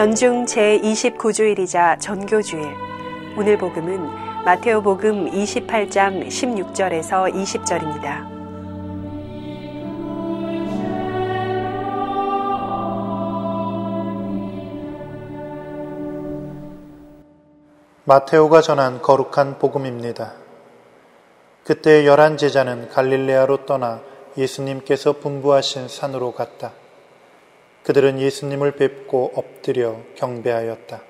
연중 제29주일이자 전교주일. 오늘 복음은 마테오 복음 28장 16절에서 20절입니다. 마테오가 전한 거룩한 복음입니다. 그때 열한 제자는 갈릴레아로 떠나 예수님께서 분부하신 산으로 갔다. 그들은 예수님을 뵙고 엎드려 경배하였다.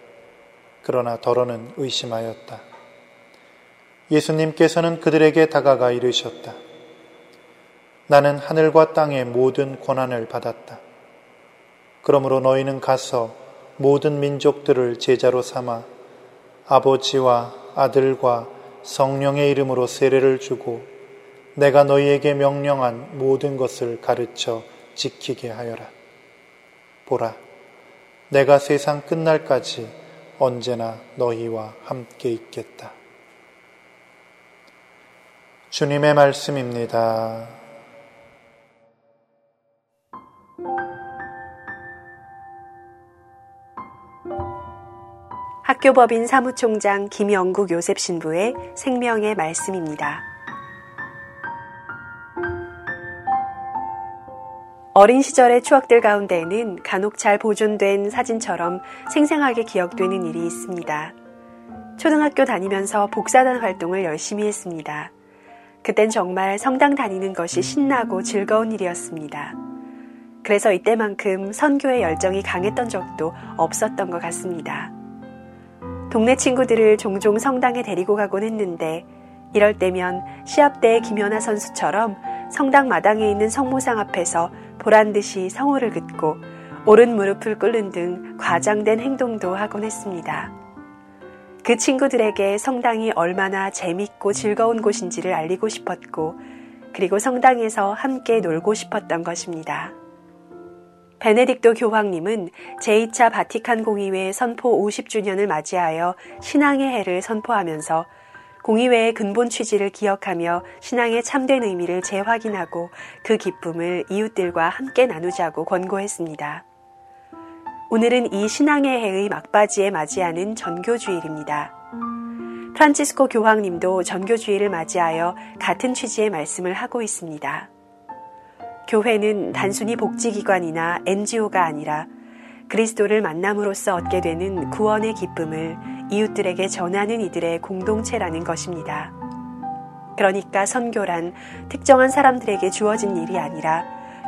그러나 더러는 의심하였다. 예수님께서는 그들에게 다가가 이르셨다. 나는 하늘과 땅의 모든 권한을 받았다. 그러므로 너희는 가서 모든 민족들을 제자로 삼아 아버지와 아들과 성령의 이름으로 세례를 주고 내가 너희에게 명령한 모든 것을 가르쳐 지키게 하여라. 보라, 내가 세상 끝날까지 언제나 너희와 함께 있겠다. 주님의 말씀입니다. 학교법인 사무총장 김영국 요셉 신부의 생명의 말씀입니다. 어린 시절의 추억들 가운데에는 간혹 잘 보존된 사진처럼 생생하게 기억되는 일이 있습니다. 초등학교 다니면서 복사단 활동을 열심히 했습니다. 그땐 정말 성당 다니는 것이 신나고 즐거운 일이었습니다. 그래서 이때만큼 선교의 열정이 강했던 적도 없었던 것 같습니다. 동네 친구들을 종종 성당에 데리고 가곤 했는데 이럴 때면 시합 때 김연아 선수처럼 성당 마당에 있는 성모상 앞에서 보란 듯이 성호를 긋고 오른 무릎을 꿇는 등 과장된 행동도 하곤 했습니다. 그 친구들에게 성당이 얼마나 재밌고 즐거운 곳인지를 알리고 싶었고, 그리고 성당에서 함께 놀고 싶었던 것입니다. 베네딕토 교황님은 제2차 바티칸 공의회 선포 50주년을 맞이하여 신앙의 해를 선포하면서 공의회의 근본 취지를 기억하며 신앙의 참된 의미를 재확인하고 그 기쁨을 이웃들과 함께 나누자고 권고했습니다. 오늘은 이 신앙의 해의 막바지에 맞이하는 전교주일입니다. 프란치스코 교황님도 전교주일을 맞이하여 같은 취지의 말씀을 하고 있습니다. 교회는 단순히 복지기관이나 NGO가 아니라 그리스도를 만남으로써 얻게 되는 구원의 기쁨을 이웃들에게 전하는 이들의 공동체라는 것입니다. 그러니까 선교란 특정한 사람들에게 주어진 일이 아니라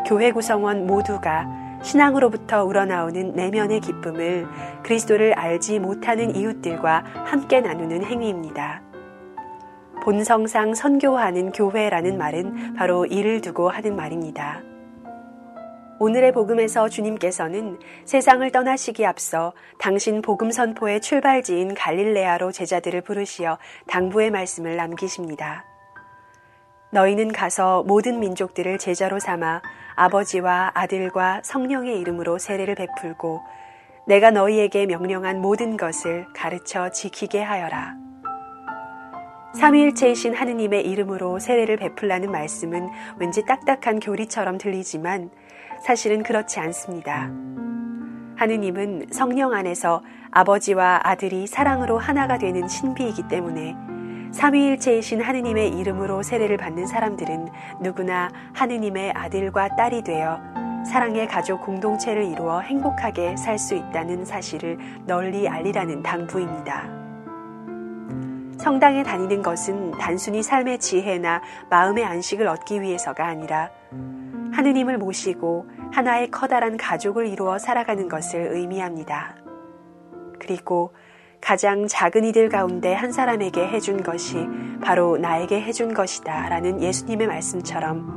교회 구성원 모두가 신앙으로부터 우러나오는 내면의 기쁨을 그리스도를 알지 못하는 이웃들과 함께 나누는 행위입니다. 본성상 선교하는 교회라는 말은 바로 이를 두고 하는 말입니다. 오늘의 복음에서 주님께서는 세상을 떠나시기 앞서 당신 복음 선포의 출발지인 갈릴레아로 제자들을 부르시어 당부의 말씀을 남기십니다. 너희는 가서 모든 민족들을 제자로 삼아 아버지와 아들과 성령의 이름으로 세례를 베풀고 내가 너희에게 명령한 모든 것을 가르쳐 지키게 하여라. 삼위일체이신 하느님의 이름으로 세례를 베풀라는 말씀은 왠지 딱딱한 교리처럼 들리지만 사실은 그렇지 않습니다. 하느님은 성령 안에서 아버지와 아들이 사랑으로 하나가 되는 신비이기 때문에 삼위일체이신 하느님의 이름으로 세례를 받는 사람들은 누구나 하느님의 아들과 딸이 되어 사랑의 가족 공동체를 이루어 행복하게 살 수 있다는 사실을 널리 알리라는 당부입니다. 성당에 다니는 것은 단순히 삶의 지혜나 마음의 안식을 얻기 위해서가 아니라 하느님을 모시고 하나의 커다란 가족을 이루어 살아가는 것을 의미합니다. 그리고 가장 작은 이들 가운데 한 사람에게 해준 것이 바로 나에게 해준 것이다 라는 예수님의 말씀처럼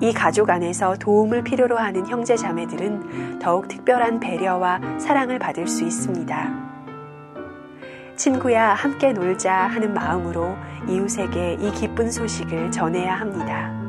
이 가족 안에서 도움을 필요로 하는 형제 자매들은 더욱 특별한 배려와 사랑을 받을 수 있습니다. 친구야 함께 놀자 하는 마음으로 이웃에게 이 기쁜 소식을 전해야 합니다.